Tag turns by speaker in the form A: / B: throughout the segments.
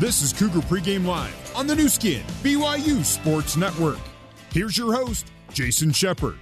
A: This is Cougar Pregame Live on the Nu Skin, BYU Sports Network. Here's your host, Jason Shepard.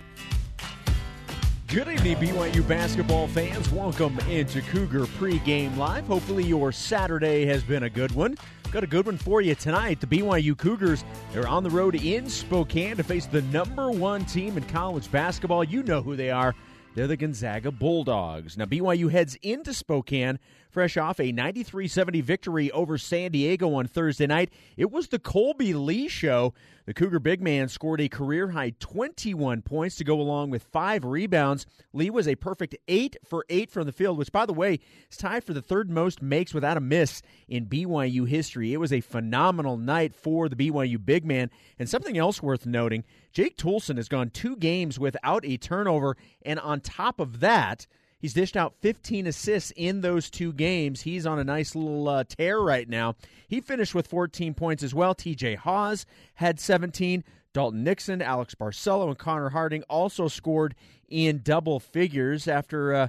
B: Good evening, BYU basketball fans. Welcome into Cougar Pregame Live. Hopefully, your Saturday has been a good one. Got a good one for you tonight. The BYU Cougars are on the road in Spokane to face the number one team in college basketball. You know who they are. They're the Gonzaga Bulldogs. Now, BYU heads into Spokane fresh off a 93 70 victory over San Diego on Thursday night. It was the Kolby Lee show. The Cougar big man scored a career high 21 points to go along with five rebounds. Lee was a perfect 8 for 8 from the field, which, by the way, is tied for the third most makes without a miss in BYU history. It was a phenomenal night for the BYU big man. And something else worth noting Jake Toolson has gone two games without a turnover. And on top of that, He's dished out 15 assists in those two games. He's on a nice little uh, tear right now. He finished with 14 points as well. TJ Haws had 17. Dalton Nixon, Alex Barcelo, and Connor Harding also scored in double figures after uh,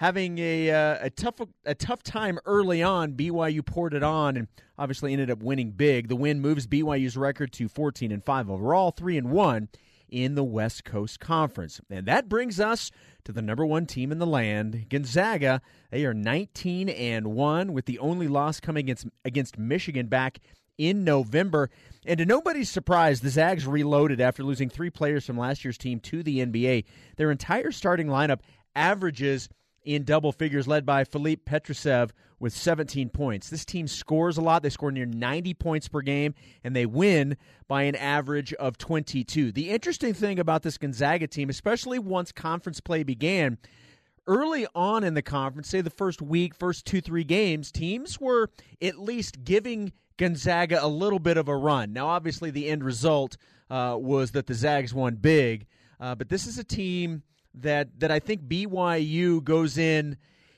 B: having a uh, a tough a tough time early on. BYU poured it on and obviously ended up winning big. The win moves BYU's record to 14 and 5 overall, 3 and 1 in the West Coast Conference. And that brings us to the number one team in the land, Gonzaga. They are 19 and 1 with the only loss coming against against Michigan back in November. And to nobody's surprise, the Zags reloaded after losing three players from last year's team to the NBA. Their entire starting lineup averages in double figures, led by Filip Petrusev with 17 points. This team scores a lot. They score near 90 points per game, and they win by an average of 22. The interesting thing about this Gonzaga team, especially once conference play began, early on in the conference, say the first week, first two, three games, teams were at least giving Gonzaga a little bit of a run. Now, obviously, the end result uh, was that the Zags won big, uh, but this is a team that that I think BYU goes in,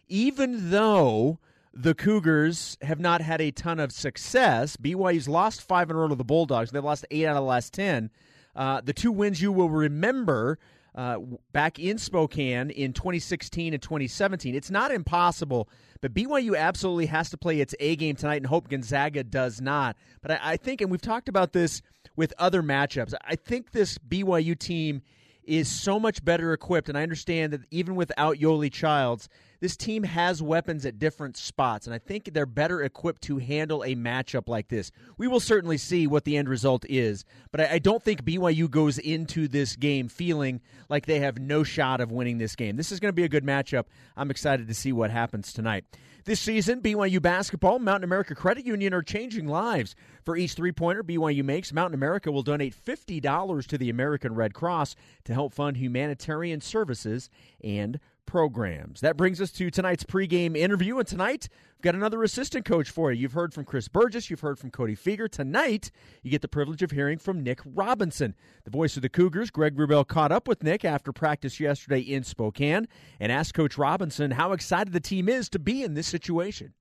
B: even though the Cougars have not had a ton of success. BYU's lost five in a row to the Bulldogs. They've lost eight out of the last ten. Uh, the two wins you will remember uh, back in Spokane in 2016 and 2017. It's not impossible, but BYU absolutely has to play its A game tonight and hope Gonzaga does not. But I, I think, and we've talked about this with other matchups, I think this BYU team is so much better equipped. And I understand that even without Yoeli Childs, this team has weapons at different spots, and I think they're better equipped to handle a matchup like this. We will certainly see what the end result is, but I, I don't think BYU goes into this game feeling like they have no shot of winning this game. This is going to be a good matchup. I'm excited to see what happens tonight. This season, BYU basketball, Mountain America Credit Union are changing lives. For each three pointer BYU makes, Mountain America will donate $50 to the American Red Cross to help fund humanitarian services and programs. That brings us to tonight's pregame interview. And tonight, we've got another assistant coach for you. You've heard from Chris Burgess, you've heard from Cody Fueger. Tonight, you get the privilege of hearing from Nick Robinson. The voice of the Cougars, Greg Wrubell caught up with Nick after practice yesterday in Spokane and asked Coach Robinson how excited the team is to be in this situation.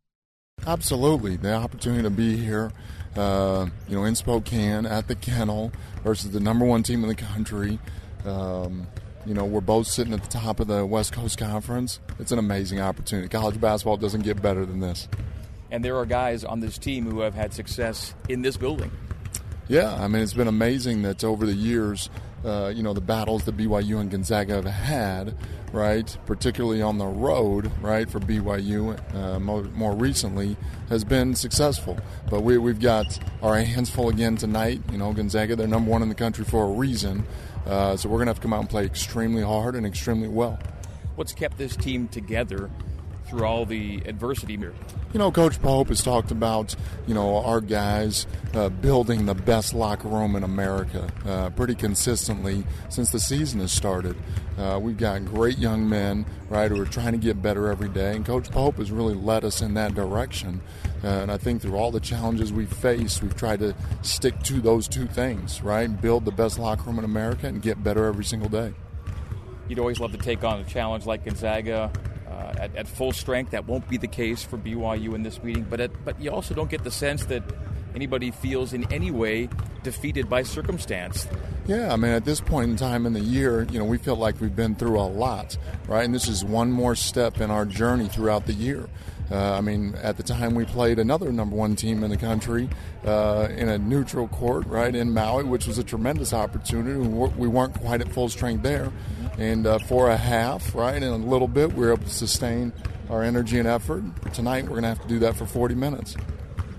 C: Absolutely. The opportunity to be here, uh, you know, in Spokane at the kennel versus the number one team in the country. Um, you know, we're both sitting at the top of the West Coast Conference. It's an amazing opportunity. College basketball doesn't get better than this.
D: And there are guys on this team who have had success in this building.
C: Yeah, I mean, it's been amazing that over the years, uh, you know, the battles that BYU and Gonzaga have had, right, particularly on the road, right, for BYU uh, more, more, recently, has been successful. But we, we've got our hands full again tonight. You know, Gonzaga, they're number one in the country for a reason. Uh, so we're going to have to come out and play extremely hard and extremely well.
D: What's kept this team together through all the adversity here?
C: You know, Coach Pope has talked about, you know, our guys uh, building the best locker room in America uh, pretty consistently since the season has started. Uh, we've got great young men, right, who are trying to get better every day, and Coach Pope has really led us in that direction. Uh, and I think through all the challenges we've faced, we've tried to stick to those two things, right? Build the best locker room in America and get better every single day.
D: You'd always love to take on a challenge like Gonzaga uh, at, at, full strength. That won't be the case for BYU in this meeting, but at, but you also don't get the sense that anybody feels in any way defeated by circumstance.
C: Yeah, I mean, at this point in time in the year, you know, we feel like we've been through a lot, right? And this is one more step in our journey throughout the year. Uh, I mean, at the time we played another number one team in the country uh, in a neutral court, right, in Maui, which was a tremendous opportunity. We weren't quite at full strength there. And uh, for a half, right, and a little bit, we are able to sustain our energy and effort. Tonight, we're going to have to do that for 40 minutes.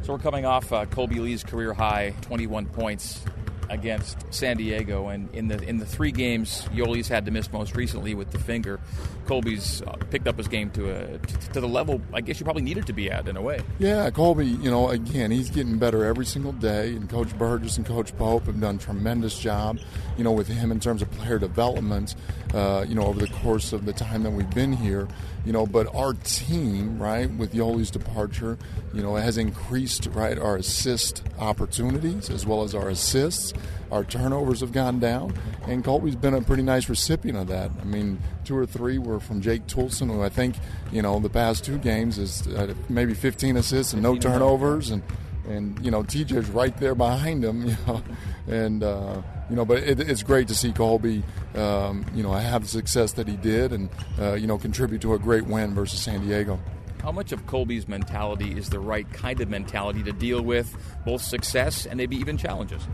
D: So we're coming off uh, Kolby Lee's career high, 21 points against San Diego, and in the in the three games Yoeli's had to miss most recently with the finger, Kolby's uh, picked up his game to a to the level I guess you probably needed to be at in a way.
C: Yeah, Kolby, you know, again he's getting better every single day, and Coach Burgess and Coach Pope have done a tremendous job, you know, with him in terms of player development, uh, you know, over the course of the time that we've been here, you know. But our team, right, with Yoeli's departure, you know, has increased right our assist opportunities as well as our assists. Our turnovers have gone down, and Kolby's been a pretty nice recipient of that. I mean, two or three were from Jake Toolson, who I think, you know, the past two games is uh, maybe 15 assists and no turnovers, and and you know TJ's right there behind him, you know, and uh, you know, but it, it's great to see Kolby, um, you know, have the success that he did, and uh, you know, contribute to a great win versus San Diego.
D: How much of Kolby's mentality is the right kind of mentality to deal with both success and maybe even challenges?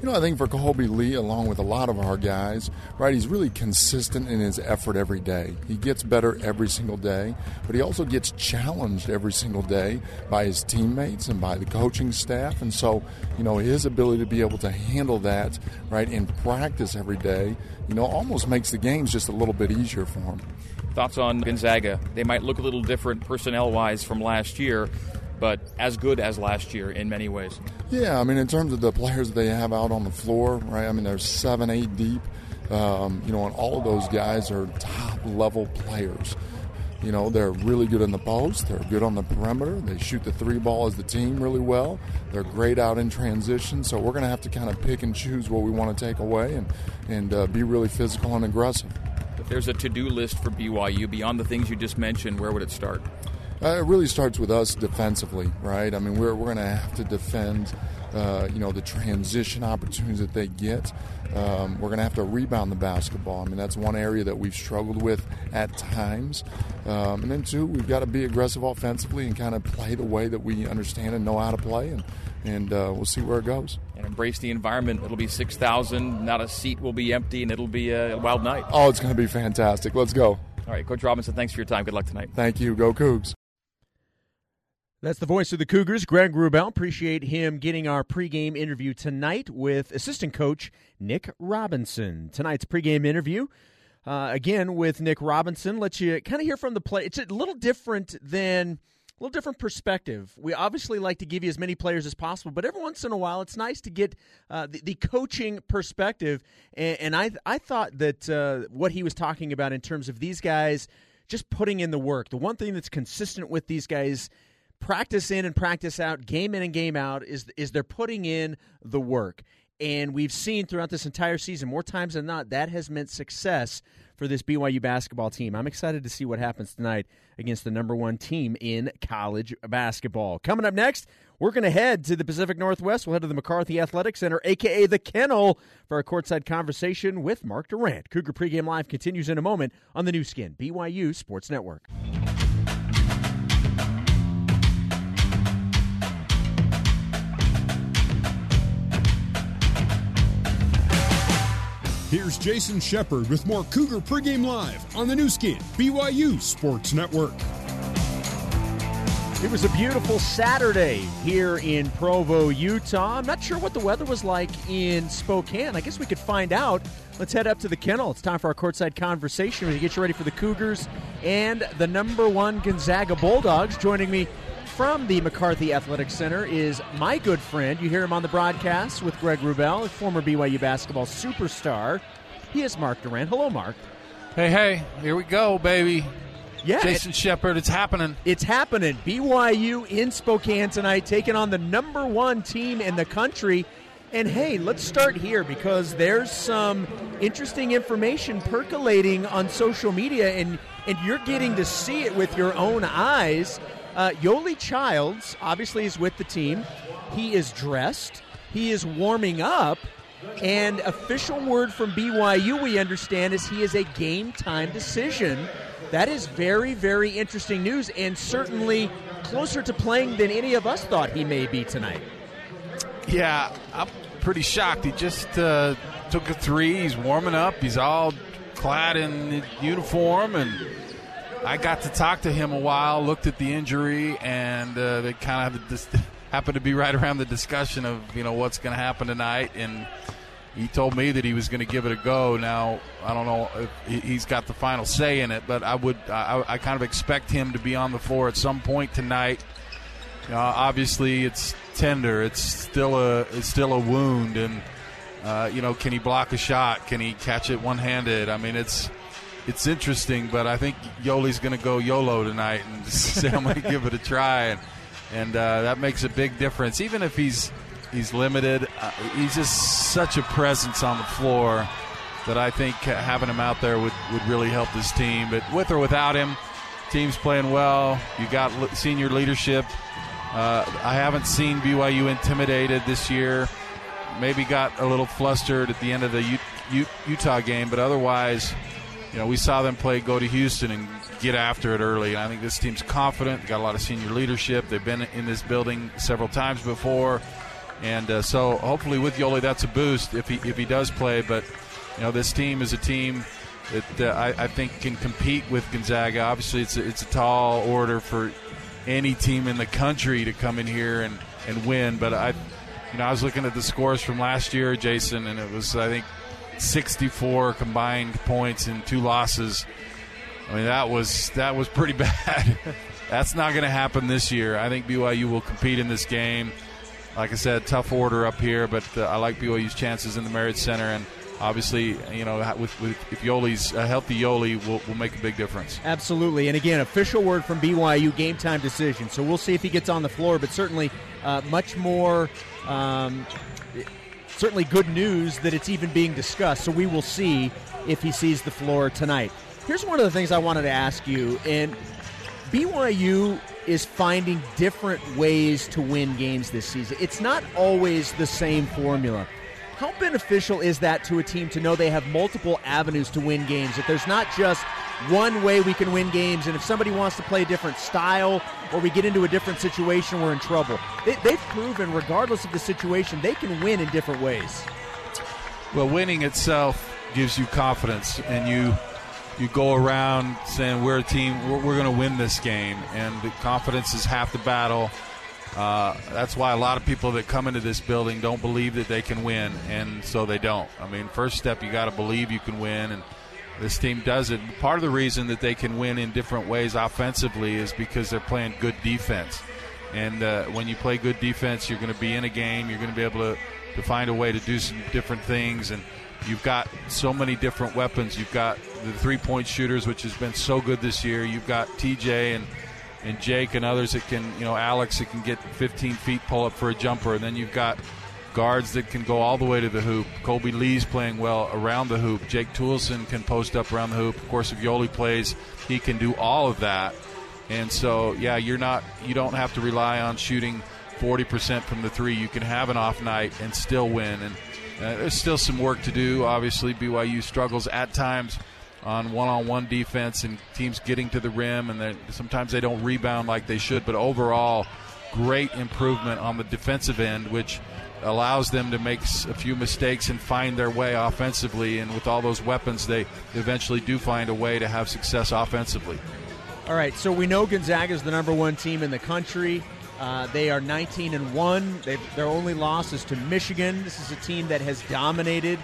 C: You know, I think for Kolby Lee, along with a lot of our guys, right, he's really consistent in his effort every day. He gets better every single day, but he also gets challenged every single day by his teammates and by the coaching staff. And so, you know, his ability to be able to handle that, right, in practice every day, you know, almost makes the games just a little bit easier for him.
D: Thoughts on Gonzaga? They might look a little different personnel wise from last year, but as good as last year in many ways.
C: Yeah, I mean, in terms of the players they have out on the floor, right? I mean, they're seven, eight deep. Um, you know, and all of those guys are top level players. You know, they're really good in the post. They're good on the perimeter. They shoot the three ball as the team really well. They're great out in transition. So we're going to have to kind of pick and choose what we want to take away and and uh, be really physical and aggressive.
D: If there's a to-do list for BYU beyond the things you just mentioned, where would it start?
C: Uh, it really starts with us defensively, right? I mean, we're, we're going to have to defend, uh, you know, the transition opportunities that they get. Um, we're going to have to rebound the basketball. I mean, that's one area that we've struggled with at times. Um, and then, two, we've got to be aggressive offensively and kind of play the way that we understand and know how to play. And, and uh, we'll see where it goes.
D: And embrace the environment. It'll be 6,000. Not a seat will be empty, and it'll be a wild night.
C: Oh, it's going to be fantastic. Let's go. All
D: right, Coach Robinson, thanks for your time. Good luck tonight.
C: Thank you. Go Cougs.
B: That's the voice of the Cougars, Greg Wrubell. Appreciate him getting our pregame interview tonight with assistant coach Nick Robinson. Tonight's pregame interview, uh, again with Nick Robinson, lets you kind of hear from the play. It's a little different than a little different perspective. We obviously like to give you as many players as possible, but every once in a while, it's nice to get uh, the, the, coaching perspective. And, and, I I thought that uh, what he was talking about in terms of these guys just putting in the work. The one thing that's consistent with these guys practice in and practice out, game in and game out, is is they're putting in the work. And we've seen throughout this entire season, more times than not, that has meant success for this BYU basketball team. I'm excited to see what happens tonight against the number one team in college basketball. Coming up next, we're going to head to the Pacific Northwest. We'll head to the McCarthy Athletic Center, aka the Kennel, for a courtside conversation with Mark Durrant. Cougar Pregame Live continues in a moment on the Nu Skin, BYU Sports Network.
A: Here's Jason Shepard with more Cougar Pregame Live on the Nu Skin, BYU Sports Network.
B: It was a beautiful Saturday here in Provo, Utah. I'm not sure what the weather was like in Spokane. I guess we could find out. Let's head up to the kennel. It's time for our courtside conversation. We get you ready for the Cougars and the number one Gonzaga Bulldogs. Joining me from the McCarthy Athletic Center is my good friend. You hear him on the broadcast with Greg Wrubell, a former BYU basketball superstar. He is Mark Durrant. Hello, Mark.
E: Hey, hey, here we go, baby.
B: Yeah,
E: Jason Shepard, it's happening.
B: It's happening. BYU in Spokane tonight, taking on the number one team in the country. And hey, let's start here because there's some interesting information percolating on social media, and, and you're getting to see it with your own eyes. Uh, Yoeli Childs obviously is with the team. He is dressed. He is warming up. And official word from BYU, we understand, is he is a game time decision. that is very, very interesting news, and certainly closer to playing than any of us thought he may be tonight.
E: Yeah, I'm pretty shocked. He just uh, took a three. He's warming up. He's all clad in uniform, and I got to talk to him a while. Looked at the injury, and uh, they kind of this, happened to be right around the discussion of you know what's going to happen tonight, and he told me that he was going to give it a go. Now I don't know if he's got the final say in it, but I would I, I kind of expect him to be on the floor at some point tonight. Know, obviously, it's tender. It's still a it's still a wound, and uh, you know, can he block a shot? Can he catch it one handed? I mean, it's it's interesting, but I think Yoeli's going to go YOLO tonight and say I'm going to give it a try, and and uh, that makes a big difference. Even if he's he's limited, uh, he's just such a presence on the floor that I think having him out there would would really help this team. But with or without him, team's playing well. You got senior leadership. Uh, I haven't seen BYU intimidated this year. Maybe got a little flustered at the end of the U- U- Utah game, but otherwise, you know, we saw them play go to Houston and get after it early. And I think this team's confident. They got a lot of senior leadership. They've been in this building several times before, and uh, so hopefully with Yoeli, that's a boost if he if he does play. But you know, this team is a team that uh, I, I, think can compete with Gonzaga. Obviously, it's a, it's a tall order for any team in the country to come in here and, and win. But I, you know, I was looking at the scores from last year, Jason, and it was I think 64 combined points and two losses. I mean, that was that was pretty bad. That's not going to happen this year. I think BYU will compete in this game. Like I said, tough order up here, but uh, I like BYU's chances in the Marriott Center and obviously, you know, with, with if Yoeli's a healthy Yoeli will, will make a big difference.
B: Absolutely. And again, official word from BYU, game time decision. So we'll see if he gets on the floor, but certainly uh, much more. Um, certainly good news that it's even being discussed. So we will see if he sees the floor tonight. Here's one of the things I wanted to ask you. And BYU is finding different ways to win games this season. It's not always the same formula. How beneficial is that to a team to know they have multiple avenues to win games? That there's not just one way we can win games, and if somebody wants to play a different style or we get into a different situation, we're in trouble. They, have proven, regardless of the situation, they can win in different ways.
E: Well, winning itself gives you confidence, and you you go around saying we're a team, we're, we're going to win this game, and the confidence is half the battle uh, that's why a lot of people that come into this building don't believe that they can win, and so they don't. I mean, first step, you got to believe you can win, and this team does it. Part of the reason that they can win in different ways offensively is because they're playing good defense. And uh, when you play good defense, you're going to be in a game. You're going to be able to, to find a way to do some different things. And you've got so many different weapons. You've got the three point shooters, which has been so good this year. You've got TJ and and Jake and others that can, you know, Alex that can get 15 feet pull up for a jumper. And then you've got guards that can go all the way to the hoop. Kolby Lee's playing well around the hoop. Jake Toolson can post up around the hoop. Of course, if Yoeli plays, he can do all of that. And so, yeah, you're not, you don't have to rely on shooting 40% from the three. You can have an off night and still win. And uh, there's still some work to do. Obviously, BYU struggles at times on one-on-one defense and teams getting to the rim, and sometimes they don't rebound like they should. But overall, great improvement on the defensive end, which allows them to make a few mistakes and find their way offensively. And with all those weapons, they eventually do find a way to have success offensively.
B: All right, so we know Gonzaga is the number one team in the country. Uh, they are 19 and one. They've, their only loss is to Michigan. This is a team that has dominated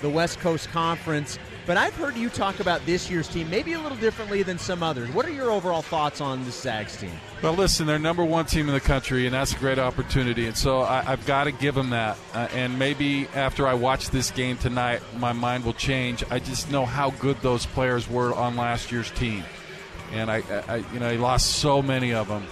B: the West Coast Conference. But I've heard you talk about this year's team maybe a little differently than some others. What are your overall thoughts on the Zags team?
E: Well, listen, they're number one team in the country, and that's a great opportunity. And so I, have got to give them that. Uh, and maybe after I watch this game tonight, my mind will change. I just know how good those players were on last year's team, and I, I you know, he lost so many of them.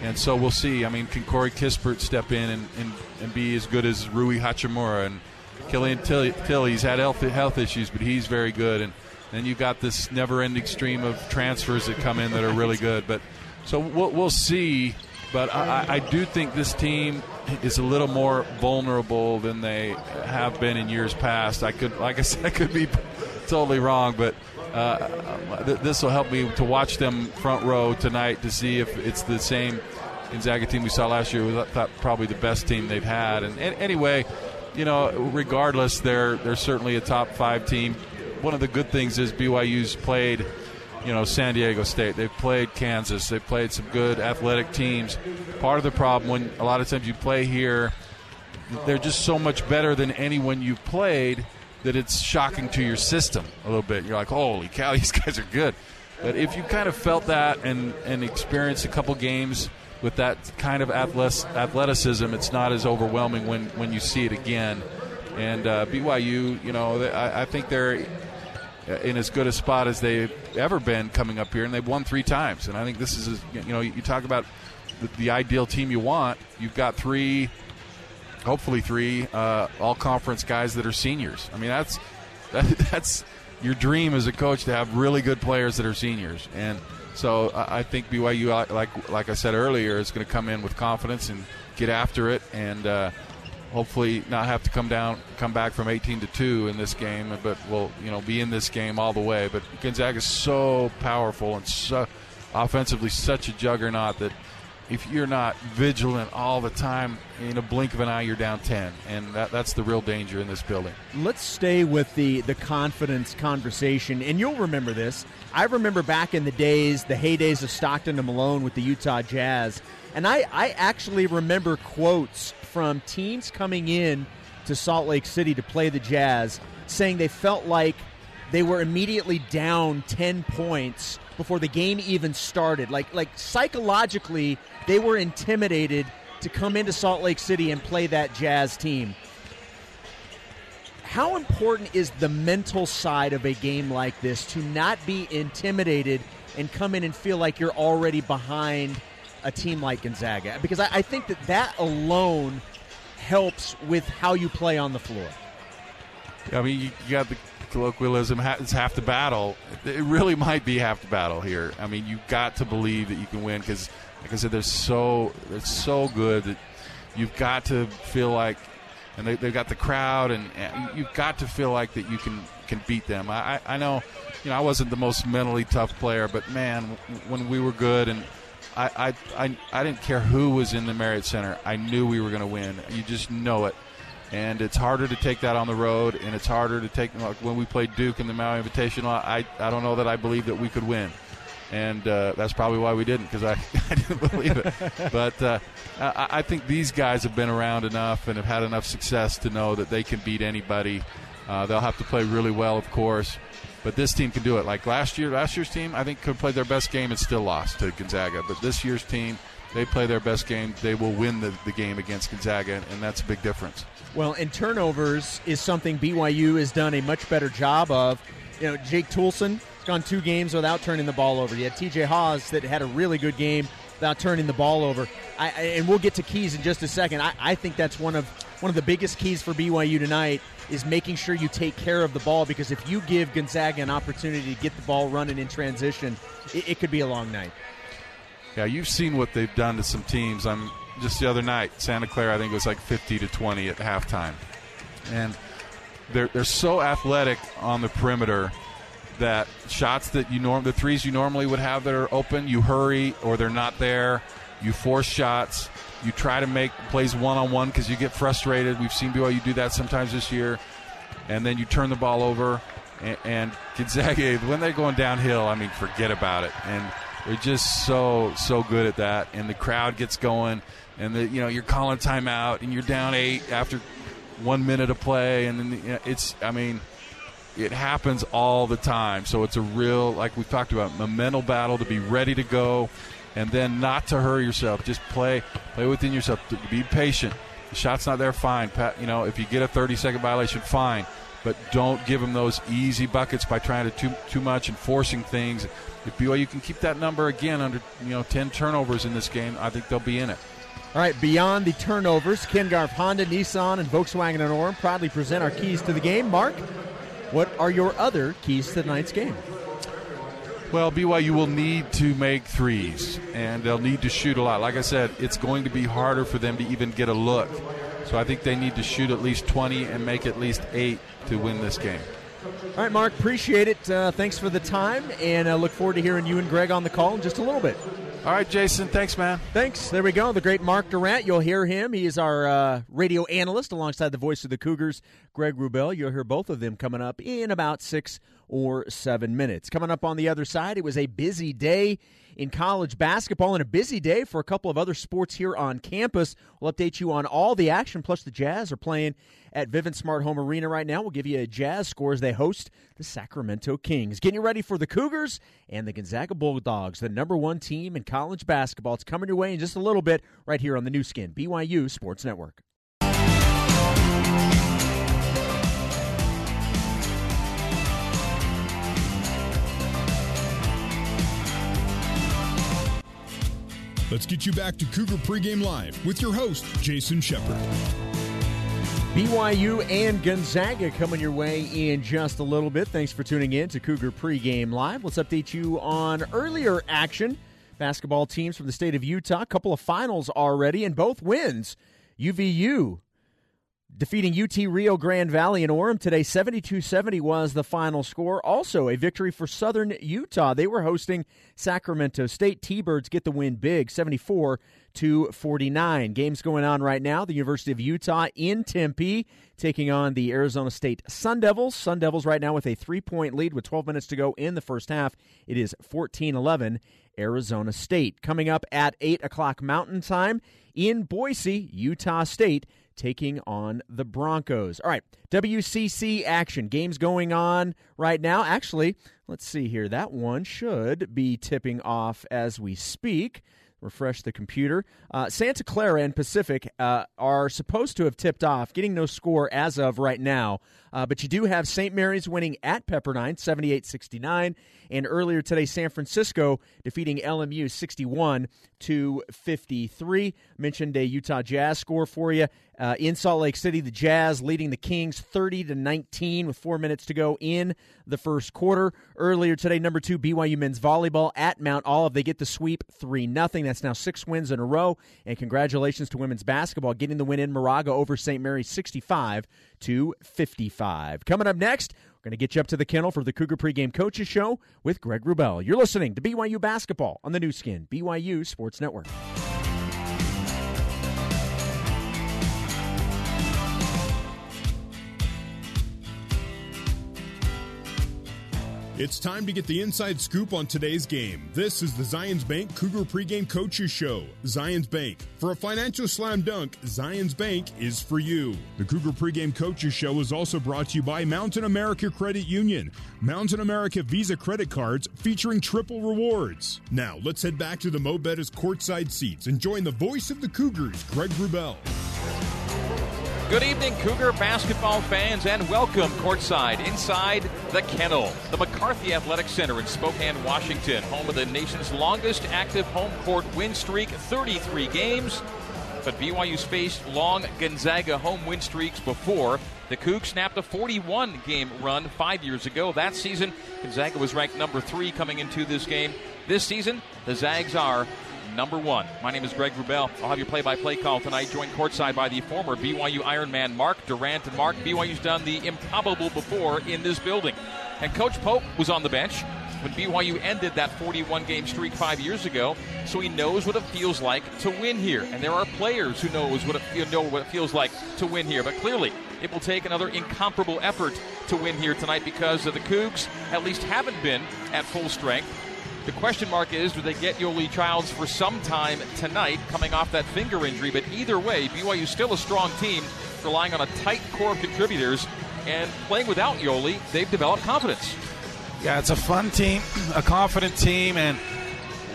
E: And so we'll see. I mean, can Corey Kispert step in and, and, and be as good as Rui Hachimura and Killian Tillie, he's had health, health issues, but he's very good. And then you've got this never-ending stream of transfers that come in that are really good. But so we'll, we'll see. But I, I, do think this team is a little more vulnerable than they have been in years past. I could, like I said, I could be totally wrong, but uh, th- this will help me to watch them front row tonight to see if it's the same Gonzaga team we saw last year. Thought probably the best team they've had. And, and anyway, you know, regardless, they're they're certainly a top five team. One of the good things is BYU's played you know San Diego State. They've played Kansas. They've played some good athletic teams. Part of the problem when a lot of times you play here, they're just so much better than anyone you've played that it's shocking to your system a little bit. You're like, holy cow, these guys are good. But if you kind of felt that and and experienced a couple games with that kind of athleticism, it's not as overwhelming when when you see it again. And uh, BYU, you know, I, I think they're in as good a spot as they've ever been coming up here, and they've won three times. And I think this is, you know, you talk about the, the ideal team you want. You've got three, hopefully three, uh, all conference guys that are seniors. I mean, that's that, that's your dream as a coach to have really good players that are seniors. And so I, think BYU, like like I said earlier, is going to come in with confidence and get after it and. Uh, hopefully not have to come down, come back from 18 to two in this game, but we'll you know be in this game all the way. But Gonzaga is so powerful and so offensively such a juggernaut that if you're not vigilant all the time, in a blink of an eye, you're down 10. And that, that's the real danger in this building.
B: Let's stay with the, the confidence conversation. And you'll remember this. I remember back in the days, the heydays of Stockton and Malone with the Utah Jazz. And I, I actually remember quotes from teams coming in to Salt Lake City to play the Jazz saying they felt like they were immediately down 10 points before the game even started. Like like psychologically, they were intimidated to come into Salt Lake City and play that Jazz team. How important is the mental side of a game like this to not be intimidated and come in and feel like you're already behind a team like Gonzaga because I, I think that that alone helps with how you play on the floor.
E: I mean, you, you got the colloquialism, it's half the battle. It really might be half the battle here. I mean, you've got to believe that you can win because, like I said, they're so they're so good that you've got to feel like, and they, have got the crowd, and, and, you've got to feel like that you can can beat them. I, I know, you know, I wasn't the most mentally tough player, but man, when we were good and I, I, I, I didn't care who was in the Marriott Center. I knew we were going to win. You just know it. And it's harder to take that on the road, and it's harder to take like when we played Duke in the Maui Invitational. I, I don't know that I believe that we could win, and uh, that's probably why we didn't because I, I didn't believe it. But uh, I, I think these guys have been around enough and have had enough success to know that they can beat anybody. Uh, they'll have to play really well, of course, but this team can do it. Like last year, last year's team, I think could play their best game and still lost to Gonzaga. But this year's team, they play their best game, they will win the, the game against Gonzaga, and that's a big difference.
B: Well, and turnovers is something BYU has done a much better job of. You know, Jake Toolson gone two games without turning the ball over. You had TJ Haws that had a really good game without turning the ball over. I, and we'll get to keys in just a second. I, I think that's one of one of the biggest keys for BYU tonight is making sure you take care of the ball because if you give Gonzaga an opportunity to get the ball running in transition, it, it could be a long night.
E: Yeah, you've seen what they've done to some teams. I'm just the other night, Santa Clara, I think it was like 50 to 20 at halftime, and they're they're so athletic on the perimeter that shots that you norm the threes you normally would have that are open, you hurry or they're not there. You force shots you try to make plays one on one because you get frustrated. We've seen BYU do that sometimes this year, and then you turn the ball over. And, Gonzaga, when they're going downhill, I mean, forget about it. And they're just so so good at that. And the crowd gets going, and the you know you're calling timeout, and you're down eight after one minute of play, and then you know, it's I mean it happens all the time. So it's a real, like we've talked about, mental battle to be ready to go and then not to hurry yourself. Just play, play within yourself. Be patient. The shot's not there, fine. You know, if you get a 30 second violation, fine. But don't give them those easy buckets by trying to too too much and forcing things. If BYU can keep that number again under you know 10 turnovers in this game, I think they'll be in it.
B: All right, beyond the turnovers, Ken Garff, Honda, Nissan, and Volkswagen and Orem proudly present our keys to the game. Mark, what are your other keys to tonight's game?
E: Well, BYU will need to make threes, and they'll need to shoot a lot. Like I said, it's going to be harder for them to even get a look. So I think they need to shoot at least 20 and make at least eight to win this game.
B: All right, Mark, appreciate it. Uh, thanks for the time, and uh, look forward to hearing you and Greg on the call in just a little bit.
E: All right, Jason. Thanks, man.
B: Thanks. There we go. The great Mark Durrant. You'll hear him. He is our uh, radio analyst alongside the voice of the Cougars, Greg Wrubell. You'll hear both of them coming up in about six or seven minutes. Coming up on the other side, it was a busy day in college basketball and a busy day for a couple of other sports here on campus. We'll update you on all the action. Plus, the Jazz are playing at Vivint Smart Home Arena right now. We'll give you a Jazz score as they host the Sacramento Kings. Getting you ready for the Cougars and the Gonzaga Bulldogs, the number one team in college basketball. It's coming your way in just a little bit right here on the Nu Skin, BYU Sports Network.
A: Let's get you back to Cougar Pregame Live with your host, Jason Shepard.
B: BYU and Gonzaga coming your way in just a little bit. Thanks for tuning in to Cougar Pregame Live. Let's update you on earlier action. Basketball teams from the state of Utah, a couple of finals already, and both wins. UVU defeating UT Rio Grande Valley in Orem today. 72 70 was the final score. Also, a victory for Southern Utah. They were hosting Sacramento State. T Birds get the win big, 74 to 49. Games going on right now. The University of Utah in Tempe taking on the Arizona State Sun Devils. Sun Devils right now with a three point lead with 12 minutes to go in the first half. It is 14 11 Arizona State. Coming up at 8 o'clock Mountain Time in Boise, Utah State taking on the Broncos. All right, WCC action. Games going on right now. Actually, let's see here. That one should be tipping off as we speak. Refresh the computer. Uh, Santa Clara and Pacific uh, are supposed to have tipped off, getting no score as of right now. Uh, but you do have St. Mary's winning at Pepperdine, 78 69. And earlier today, San Francisco defeating LMU 61 to 53. Mentioned a Utah Jazz score for you. Uh, in Salt Lake City, the Jazz leading the Kings 30 to 19 with four minutes to go in the first quarter. Earlier today, number two BYU men's volleyball at Mount Olive. They get the sweep 3 0. That's now six wins in a row. And congratulations to women's basketball getting the win in Moraga over St. Mary's 65 to 55. Coming up next, we're going to get you up to the kennel for the Cougar Pregame Coaches Show with Greg Wrubell. You're listening to BYU Basketball on the Nu Skin, BYU Sports Network.
A: It's time to get the inside scoop on today's game. This is the Zions Bank Cougar Pregame Coaches Show. Zions Bank. For a financial slam dunk, Zions Bank is for you. The Cougar Pregame Coaches Show is also brought to you by Mountain America Credit Union. Mountain America Visa credit cards featuring triple rewards. Now, let's head back to the Mo' Bettahs courtside seats and join the voice of the Cougars, Greg Wrubell.
D: Good evening, Cougar basketball fans, and welcome courtside inside the kennel, the McCarthy Athletic Center in Spokane, Washington, home of the nation's longest active home court win streak 33 games. But BYU's faced long Gonzaga home win streaks before. The Cougs snapped a 41 game run five years ago. That season, Gonzaga was ranked number three coming into this game. This season, the Zags are number one. My name is Greg Wrubell. I'll have your play-by-play call tonight, joined courtside by the former BYU Ironman Mark Durrant. And Mark, BYU's done the improbable before in this building. And Coach Pope was on the bench when BYU ended that 41-game streak five years ago, so he knows what it feels like to win here. And there are players who knows what it, you know what it feels like to win here. But clearly, it will take another incomparable effort to win here tonight because the Cougs at least haven't been at full strength. The question mark is do they get Yoeli Childs for some time tonight coming off that finger injury? But either way, BYU still a strong team, relying on a tight core of contributors. And playing without Yoeli, they've developed confidence.
E: Yeah, it's a fun team, a confident team, and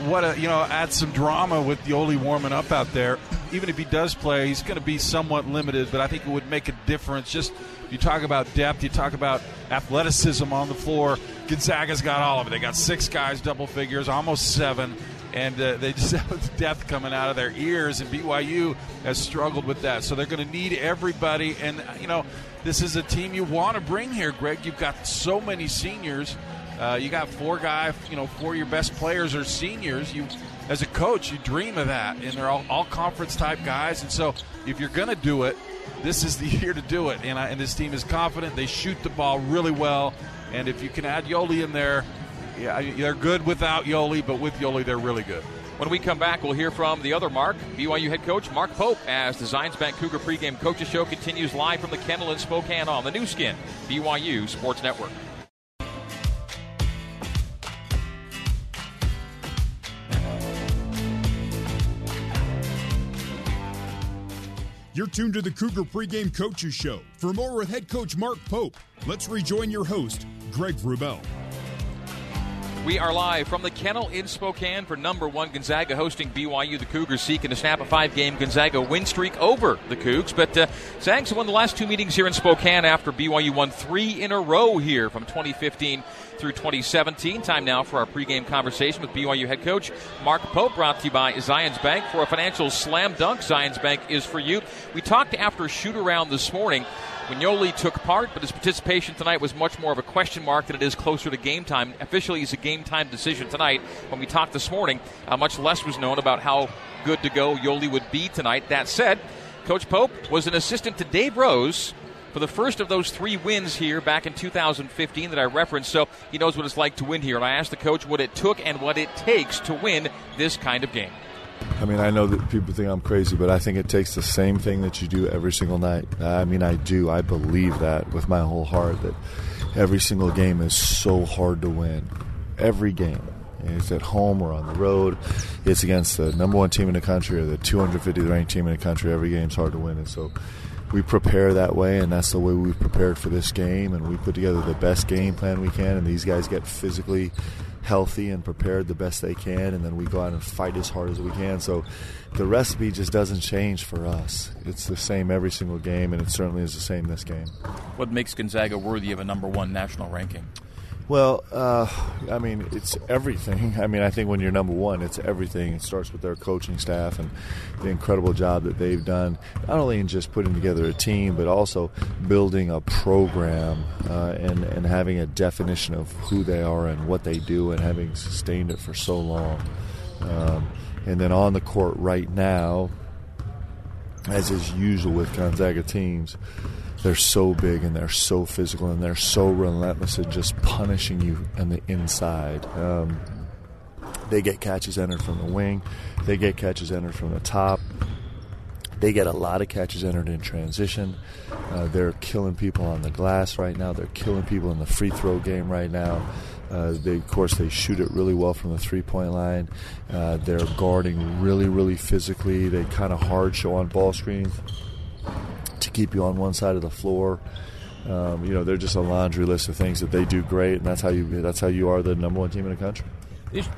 E: what a you know add some drama with Yoeli warming up out there. Even if he does play, he's going to be somewhat limited, but I think it would make a difference. Just you talk about depth, you talk about athleticism on the floor. Gonzaga's got all of it. They got six guys, double figures, almost seven, and uh, they just have depth coming out of their ears. And BYU has struggled with that, so they're going to need everybody. And you know, this is a team you want to bring here, Greg. You've got so many seniors. Uh, you got four guys, you know, four of your best players are seniors. You as a coach, you dream of that, and they're all, all conference type guys. And so, if you're going to do it, this is the year to do it. And, I, and this team is confident. They shoot the ball really well. And if you can add Yoeli in there, yeah, they're good without Yoeli, but with Yoeli, they're really good.
F: When we come back, we'll hear from the other Mark, BYU head coach Mark Pope, as the Zions Bank Cougar pregame coaches show continues live from the kennel in Spokane on the Nu Skin, BYU Sports Network.
A: You're tuned to the Cougar Pregame Coaches Show. For more with head coach Mark Pope, let's rejoin your host, Greg Wrubell.
F: We are live from the kennel in Spokane for number one Gonzaga hosting BYU. The Cougars seeking to snap a five game Gonzaga win streak over the Cougs. But uh, Zags won the last two meetings here in Spokane after BYU won three in a row here from 2015 through 2017. Time now for our pregame conversation with BYU head coach Mark Pope, brought to you by Zions Bank. For a financial slam dunk, Zions Bank is for you. We talked after shoot around this morning Yoeli took part, but his participation tonight was much more of a question mark than it is closer to game time. Officially, it's a game time decision tonight. When we talked this morning, uh, much less was known about how good to go Yoeli would be tonight. That said, Coach Pope was an assistant to Dave Rose for the first of those three wins here back in 2015 that I referenced, so he knows what it's like to win here. And I asked the coach what it took and what it takes to win this kind of game.
G: I mean, I know that people think I'm crazy, but I think it takes the same thing that you do every single night. I mean, I do. I believe that with my whole heart that every single game is so hard to win. Every game. It's at home or on the road. It's against the number one team in the country or the 250th ranked team in the country. Every game's hard to win. And so we prepare that way, and that's the way we've prepared for this game. And we put together the best game plan we can, and these guys get physically healthy and prepared the best they can, and then we go out and fight as hard as we can. So the recipe just doesn't change for us. It's the same every single game, and it certainly is the same this game.
F: What makes Gonzaga worthy of a number one national ranking?
G: Well, uh, I mean, it's everything. I mean, I think when you're number one, it's everything. It starts with their coaching staff and the incredible job that they've done, not only in just putting together a team, but also building a program uh, and, and having a definition of who they are and what they do and having sustained it for so long. Um, and then on the court right now, as is usual with Gonzaga teams, they're so big and they're so physical and they're so relentless at just punishing you on the inside. Um, they get catches entered from the wing, they get catches entered from the top. They get a lot of catches entered in transition. Uh, they're killing people on the glass right now. They're killing people in the free throw game right now. Uh, they, of course, they shoot it really well from the three-point line. Uh, they're guarding really, really physically. They kind of hard show on ball screens to keep you on one side of the floor. Um, you know, they're just a laundry list of things that they do great, and that's how you that's how you are the number one team in the country.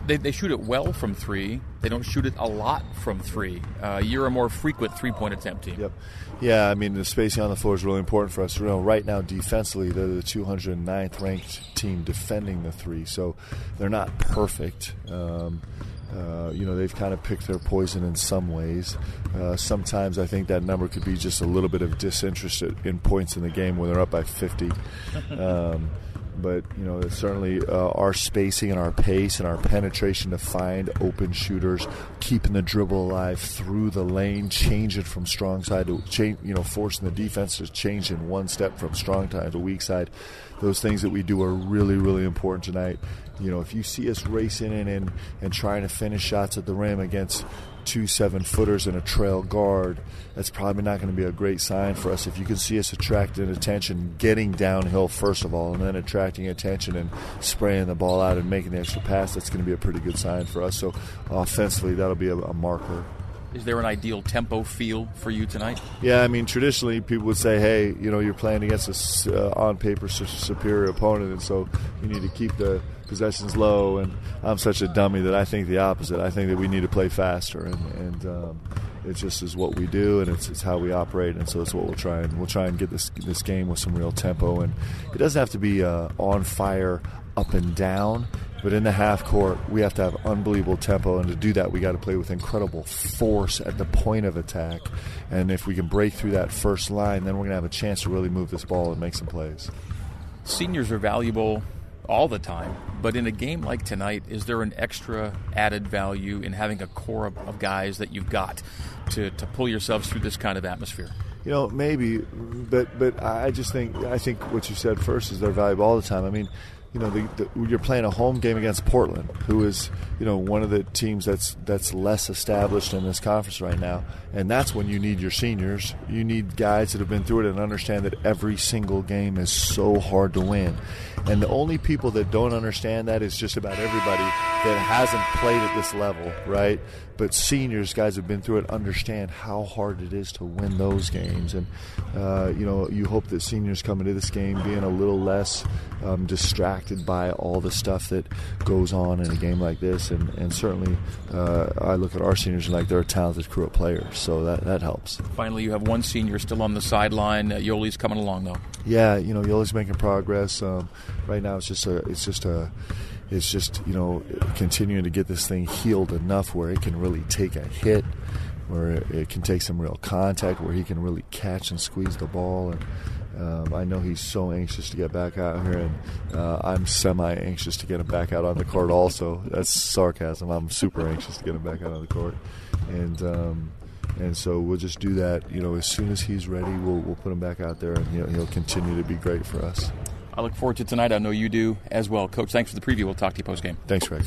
F: They, they shoot it well from three. They don't shoot it a lot from three. Uh, you're a more frequent three point attempt team.
G: Yep. Yeah, I mean, the spacing on the floor is really important for us. You know, right now, defensively, they're the 209th ranked team defending the three, so they're not perfect. Um, uh, you know, they've kind of picked their poison in some ways. Uh, sometimes I think that number could be just a little bit of disinterest in points in the game when they're up by 50. Um, but you know, certainly uh, our spacing and our pace and our penetration to find open shooters, keeping the dribble alive through the lane, changing from strong side to change, you know, forcing the defense to change in one step from strong side to weak side. Those things that we do are really, really important tonight. You know, if you see us racing in and, and trying to finish shots at the rim against two seven footers and a trail guard, that's probably not going to be a great sign for us. If you can see us attracting attention, getting downhill first of all, and then attracting attention and spraying the ball out and making the extra pass, that's going to be a pretty good sign for us. So offensively, that'll be a, a marker.
F: Is there an ideal tempo feel for you tonight?
G: Yeah, I mean, traditionally people would say, hey, you know, you're playing against a uh, on paper superior opponent, and so you need to keep the possessions low. And I'm such a dummy that I think the opposite. I think that we need to play faster, and, and um, it just is what we do, and it's, it's how we operate, and so it's what we'll try and we'll try and get this this game with some real tempo. And it doesn't have to be uh, on fire up and down. But in the half court, we have to have unbelievable tempo, and to do that, we got to play with incredible force at the point of attack. And if we can break through that first line, then we're going to have a chance to really move this ball and make some plays.
F: Seniors are valuable
D: all the time. But in a game like tonight, is there an extra added value in having a core of, of guys that you've got to, to pull yourselves through this kind of atmosphere?
G: You know, maybe, but but I just think I think what you said first is they're valuable all the time. I mean, you know, the, the, you're playing a home game against Portland, who is, you know, one of the teams that's that's less established in this conference right now, and that's when you need your seniors. You need guys that have been through it and understand that every single game is so hard to win. And the only people that don't understand that is just about everybody that hasn't played at this level, right? But seniors, guys who have been through it, understand how hard it is to win those games. And, uh, you know, you hope that seniors come into this game being a little less um, distracted by all the stuff that goes on in a game like this. And, and certainly, uh, I look at our seniors and like they're a talented crew of players, so that, that helps.
D: Finally, you have one senior still on the sideline. Uh, Yoeli's coming along, though.
G: Yeah, you know, Yoeli's making progress. Um, right now, it's just a, it's just a, it's just you know continuing to get this thing healed enough where it can really take a hit, where it can take some real contact, where he can really catch and squeeze the ball. And um, I know he's so anxious to get back out here, and uh, I'm semi anxious to get him back out on the court. Also, that's sarcasm. I'm super anxious to get him back out on the court, and. Um, and so we'll just do that. You know, as soon as he's ready, we'll, we'll put him back out there, and know, he'll continue to be great for us.
D: I look forward to tonight. I know you do as well. Coach, thanks for the preview. We'll talk to you post game.
G: Thanks, Greg.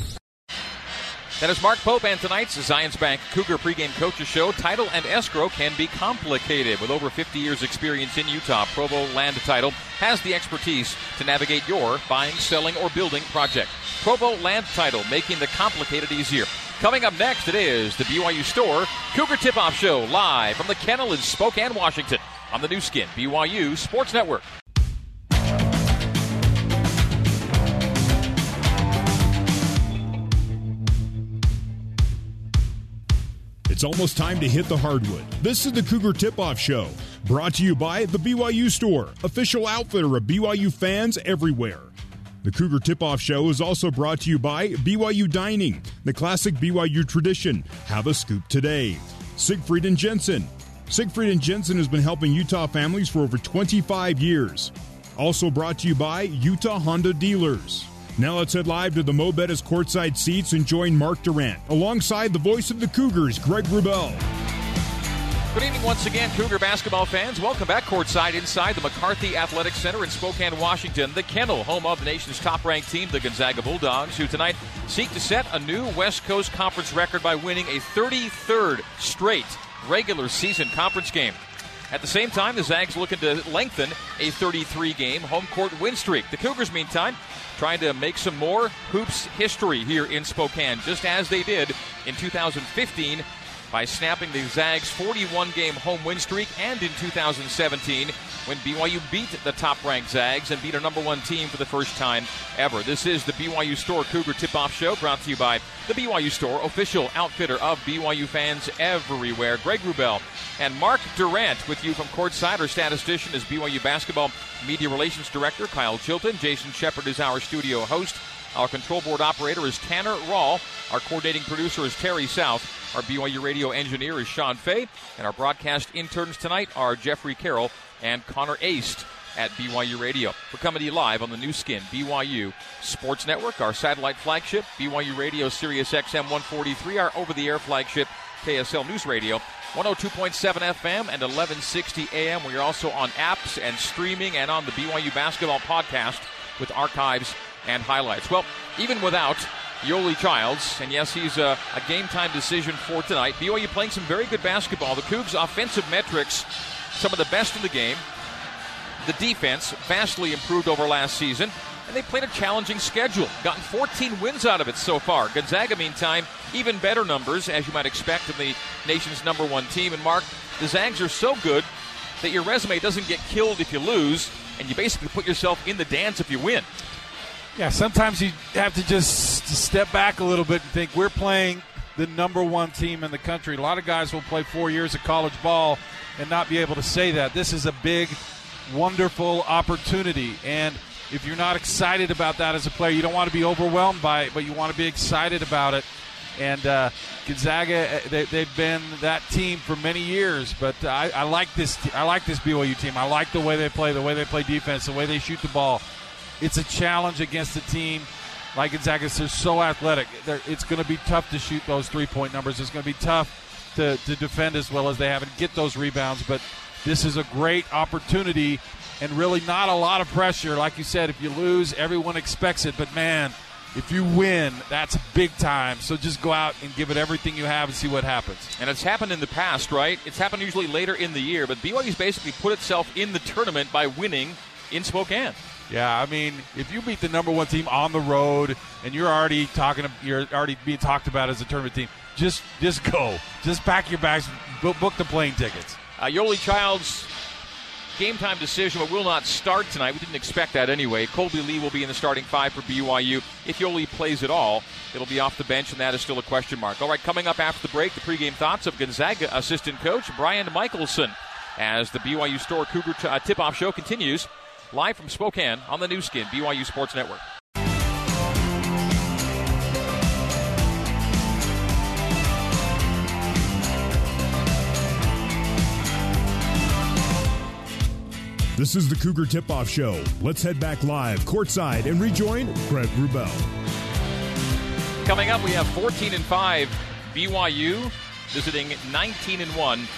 F: That is Mark Pope, and tonight's Zions Bank Cougar pregame coaches show. Title and escrow can be complicated. With over 50 years' experience in Utah, Provo Land Title has the expertise to navigate your buying, selling, or building project. Provo Land Title, making the complicated easier. Coming up next, it is the BYU Store Cougar Tip Off Show live from the kennel in Spokane, Washington on the Nu Skin BYU Sports Network.
A: It's almost time to hit the hardwood. This is the Cougar Tip Off Show, brought to you by the BYU Store, official outfitter of BYU fans everywhere. The Cougar Tip Off Show is also brought to you by BYU Dining, the classic BYU tradition. Have a scoop today. Siegfried and Jensen. Siegfried and Jensen has been helping Utah families for over 25 years. Also brought to you by Utah Honda Dealers. Now let's head live to the Mo' Bettahs courtside seats and join Mark Durrant alongside the voice of the Cougars, Greg Wrubell.
F: Good evening once again, Cougar basketball fans. Welcome back courtside inside the McCarthy Athletic Center in Spokane, Washington. The Kennel, home of the nation's top ranked team, the Gonzaga Bulldogs, who tonight seek to set a new West Coast Conference record by winning a 33rd straight regular season conference game. At the same time, the Zags looking to lengthen a 33 game home court win streak. The Cougars, meantime, trying to make some more hoops history here in Spokane, just as they did in 2015 by snapping the Zags' 41 game home win streak, and in 2017 when BYU beat the top ranked Zags and beat a number one team for the first time ever. This is the BYU Store Cougar Tip Off Show brought to you by the BYU Store, official outfitter of BYU fans everywhere. Greg Wrubell and Mark Durrant with you from courtside. Our statistician is BYU basketball media relations director Kyle Chilton. Jason Shepard is our studio host. Our control board operator is Tanner Rawl. Our coordinating producer is Terry South. Our BYU radio engineer is Sean Fay. And our broadcast interns tonight are Jeffrey Carroll and Connor Aist at BYU Radio. We're coming to you live on the Nu Skin BYU Sports Network, our satellite flagship, BYU Radio Sirius XM 143, our over the air flagship, KSL News Radio. 102.7 FM and 1160 AM. We are also on apps and streaming and on the BYU Basketball Podcast with archives and highlights. Well, even without Yoeli Childs, and yes, he's a, a game time decision for tonight. BYU playing some very good basketball. The Cougs' offensive metrics, some of the best in the game. The defense vastly improved over last season, and they played a challenging schedule. Gotten 14 wins out of it so far. Gonzaga, meantime, even better numbers, as you might expect, in the nation's number one team. And Mark, the Zags are so good that your resume doesn't get killed if you lose, and you basically put yourself in the dance if you win.
E: Yeah, sometimes you have to just step back a little bit and think we're playing the number one team in the country. A lot of guys will play four years of college ball and not be able to say that. This is a big, wonderful opportunity. And if you're not excited about that as a player, you don't want to be overwhelmed by it, but you want to be excited about it. And uh, Gonzaga, they, have been that team for many years. But I, I like this. I like this BYU team. I like the way they play, the way they play defense, the way they shoot the ball. it's a challenge against a team like Gonzaga. They're so athletic. They're, it's going to be tough to shoot those three point numbers. It's going to be tough to, to defend as well as they have and get those rebounds. But this is a great opportunity and really not a lot of pressure. Like you said, if you lose, everyone expects it. But man, if you win, that's big time. So just go out and give it everything you have and see what happens.
F: And it's happened in the past, right? It's happened usually later in the year, but BYU's basically put itself in the tournament by winning in Spokane.
E: Yeah, I mean, if you beat the number one team on the road and you're already talking, you're already being talked about as a tournament team, just just go, just pack your bags, book the plane tickets.
F: Uh, Yoeli Childs game time decision, but will not start tonight. We didn't expect that anyway. Kolby Lee will be in the starting five for BYU. If Yoeli plays at all, it'll be off the bench, and that is still a question mark. All right, coming up after the break, the pregame thoughts of Gonzaga assistant coach Brian Michaelson as the BYU Store Cougar t- uh, tip-off show continues live from Spokane on the Nu Skin BYU Sports Network.
A: This is the Cougar Tip Off Show. Let's head back live courtside and rejoin Brent Wrubell.
F: Coming up, we have 14 and 5 BYU visiting 19 and 1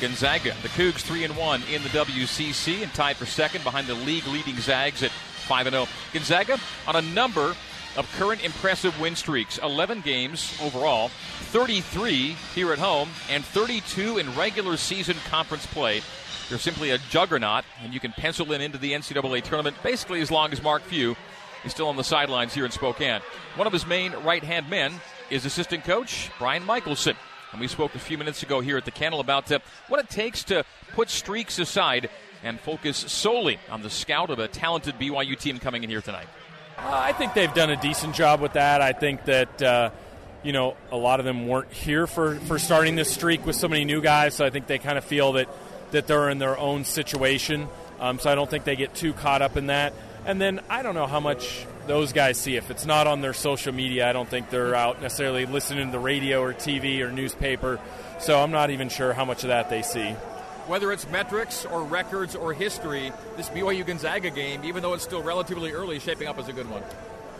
F: Gonzaga. The Cougs 3 and 1 in the WCC and tied for second behind the league leading Zags at 5 and 0. Gonzaga on a number of current impressive win streaks 11 games overall, 33 here at home, and 32 in regular season conference play. They're simply a juggernaut, and you can pencil them into the NCAA tournament basically as long as Mark Few is still on the sidelines here in Spokane. One of his main right hand men is assistant coach Brian Michaelson. And we spoke a few minutes ago here at the kennel about uh, what it takes to put streaks aside and focus solely on the scout of a talented BYU team coming in here tonight.
H: Uh, I think they've done a decent job with that. I think that. Uh, you know, a lot of them weren't here for, for starting this streak with so many new guys, so I think they kind of feel that that they're in their own situation. Um, so I don't think they get too caught up in that. And then I don't know how much those guys see. If it's not on their social media, I don't think they're out necessarily listening to the radio or TV or newspaper. So I'm not even sure how much of that they see.
D: Whether it's metrics or records or history, this BYU Gonzaga game, even though it's still relatively early, shaping up as a good one.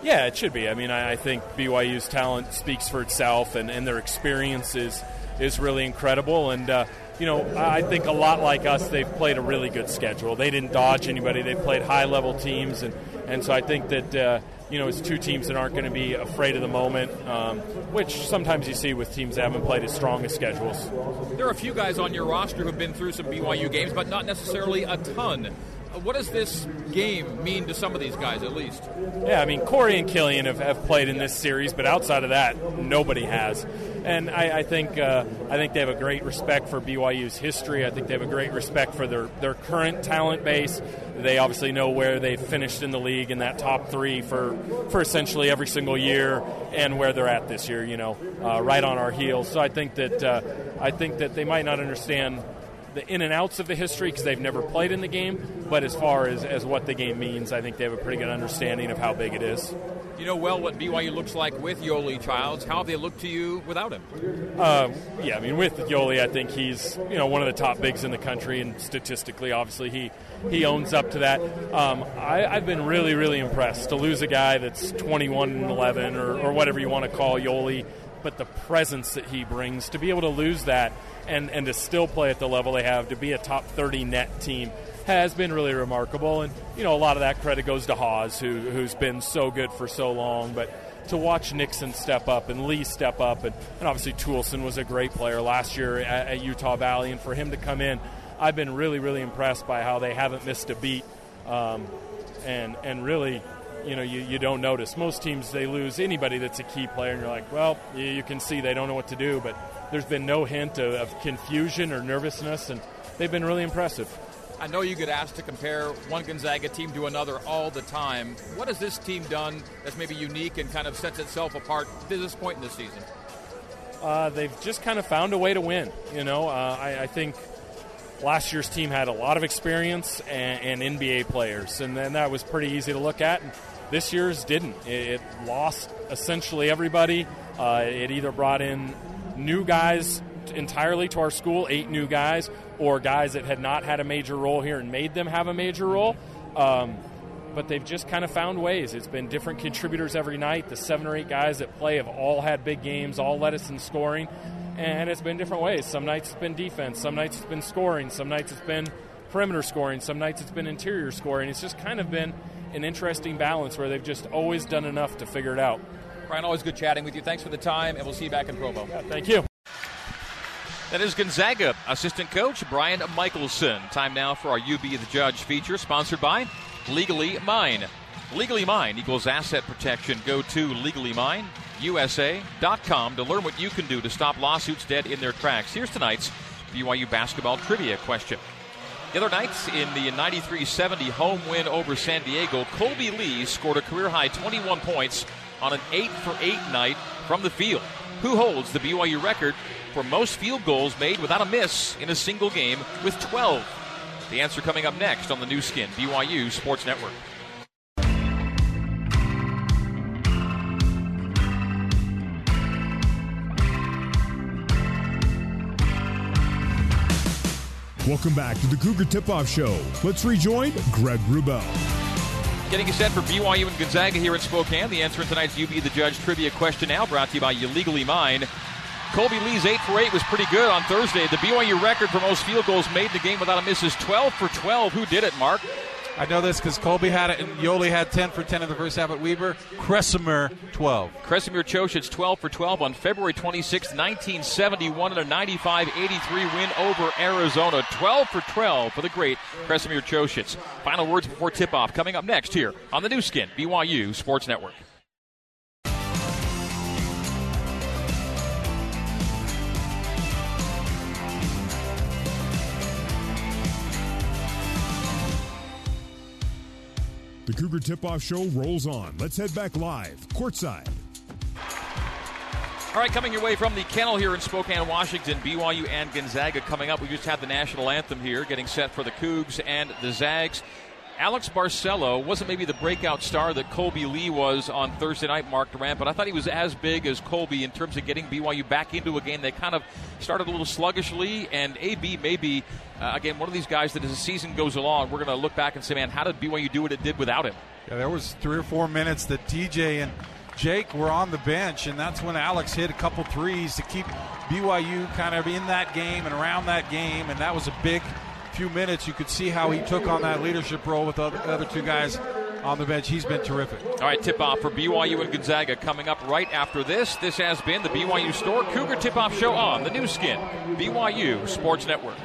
H: Yeah, it should be. I mean, I, I think BYU's talent speaks for itself, and, and their experience is, is really incredible. And, uh, you know, I think a lot like us, they've played a really good schedule. They didn't dodge anybody. They played high level teams, and, and so I think that uh, you know it's two teams that aren't going to be afraid of the moment, um, which sometimes you see with teams that haven't played as strong as schedules.
D: There are a few guys on your roster who've been through some BYU games, but not necessarily a ton. What does this game mean to some of these guys, at least?
H: Yeah, I mean, Corey and Killian have, have played in this series, but outside of that, nobody has. And I, I think uh, I think they have a great respect for BYU's history. I think they have a great respect for their, their current talent base. They obviously know where they've finished in the league in that top three for, for essentially every single year, and where they're at this year. You know, uh, right on our heels. So I think that uh, I think that they might not understand the in and outs of the history because they've never played in the game. But as far as, as what the game means, I think they have a pretty good understanding of how big it is.
D: You know well what BYU looks like with Yoeli Childs. How have they looked to you without him?
H: Uh, yeah, I mean, with Yoeli, I think he's you know one of the top bigs in the country, and statistically, obviously, he he owns up to that. Um, I, have been really, really impressed to lose a guy that's 21 and 11 or, or whatever you want to call Yoeli, but the presence that he brings to be able to lose that and, and to still play at the level they have, to be a top 30 net team, has been really remarkable. And, you know, a lot of that credit goes to Haws, who, who's been so good for so long. But to watch Nixon step up and Lee step up, and, and obviously Toolson was a great player last year at, at, Utah Valley, and for him to come in, I've been really, really impressed by how they haven't missed a beat. Um, and, and really, you know, you, you don't notice. Most teams, they lose anybody that's a key player, and you're like, well, you, you can see they don't know what to do. But there's been no hint of, of confusion or nervousness, and they've been really impressive.
D: I know you get asked to compare one Gonzaga team to another all the time. What has this team done that's maybe unique and kind of sets itself apart to this point in the season?
H: Uh, they've just kind of found a way to win. You know, uh, I, I, think last year's team had a lot of experience and, and NBA players, and then that was pretty easy to look at. And this year's didn't. It, it lost essentially everybody. Uh, it either brought in new guys entirely to our school, eight new guys, or guys that had not had a major role here and made them have a major role. Um, but they've just kind of found ways. It's been different contributors every night. The seven or eight guys that play have all had big games, all led us in scoring, and it's been different ways. Some nights it's been defense, some nights it's been scoring, some nights it's been perimeter scoring, some nights it's been interior scoring. It's just kind of been an interesting balance where they've just always done enough to figure it out.
F: Brian, always good chatting with you. Thanks for the time, and we'll see you back in Provo.
H: Yeah, thank you.
F: That is Gonzaga assistant coach Brian Michaelson. Time now for our UB the Judge feature, sponsored by Legally Mine. Legally Mine equals asset protection. Go to legallymine.usa.com to learn what you can do to stop lawsuits dead in their tracks. Here's tonight's BYU basketball trivia question. The other night, in the 93 70 home win over San Diego, Kolby Lee scored a career high 21 points on an 8 for 8 night from the field. Who holds the BYU record for most field goals made without a miss in a single game with 12? The answer coming up next on the Nu Skin, BYU Sports Network.
A: Welcome back to the Cougar Tip Off Show. Let's rejoin Greg Wrubell.
F: Getting you set for BYU and Gonzaga here in Spokane. The answer in tonight's UB the Judge trivia question now brought to you by You Legally Mine. Kolby Lee's 8 for 8 was pretty good on Thursday. The BYU record for most field goals made in the game without a miss is 12 for 12. Who did it, Mark?
E: I know this because Kolby had it, and Yoeli had 10 for 10 in the first half at Weber. Kresimir, 12.
F: Kresimir Cosic, 12 for 12 on February 26, 1971, in a 95 83 win over Arizona. 12 for 12 for the great Kresimir Cosic. Final words before tip off coming up next here on the Nu Skin, BYU Sports Network.
A: The Cougar Tip Off Show rolls on. Let's head back live, courtside.
F: All right, coming your way from the kennel here in Spokane, Washington, BYU and Gonzaga coming up. We just had the national anthem here, getting set for the Cougs and the Zags. Alex Barcelo wasn't maybe the breakout star that Kolby Lee was on Thursday night, Mark Durrant, but I thought he was as big as Colby in terms of getting BYU back into a game. They kind of started a little sluggishly, and AB may be, uh, again, one of these guys that as the season goes along, we're going to look back and say, man, how did BYU do what it did without him?
E: Yeah, there was three or four minutes that TJ and Jake were on the bench, and that's when Alex hit a couple threes to keep BYU kind of in that game and around that game, and that was a big – few minutes, you could see how he took on that leadership role with the other two guys on the bench. He's been terrific.
F: All right, tip off for BYU and Gonzaga coming up right after this. This has been the BYU Store Cougar Tip Off Show on the Nu Skin, BYU Sports Network.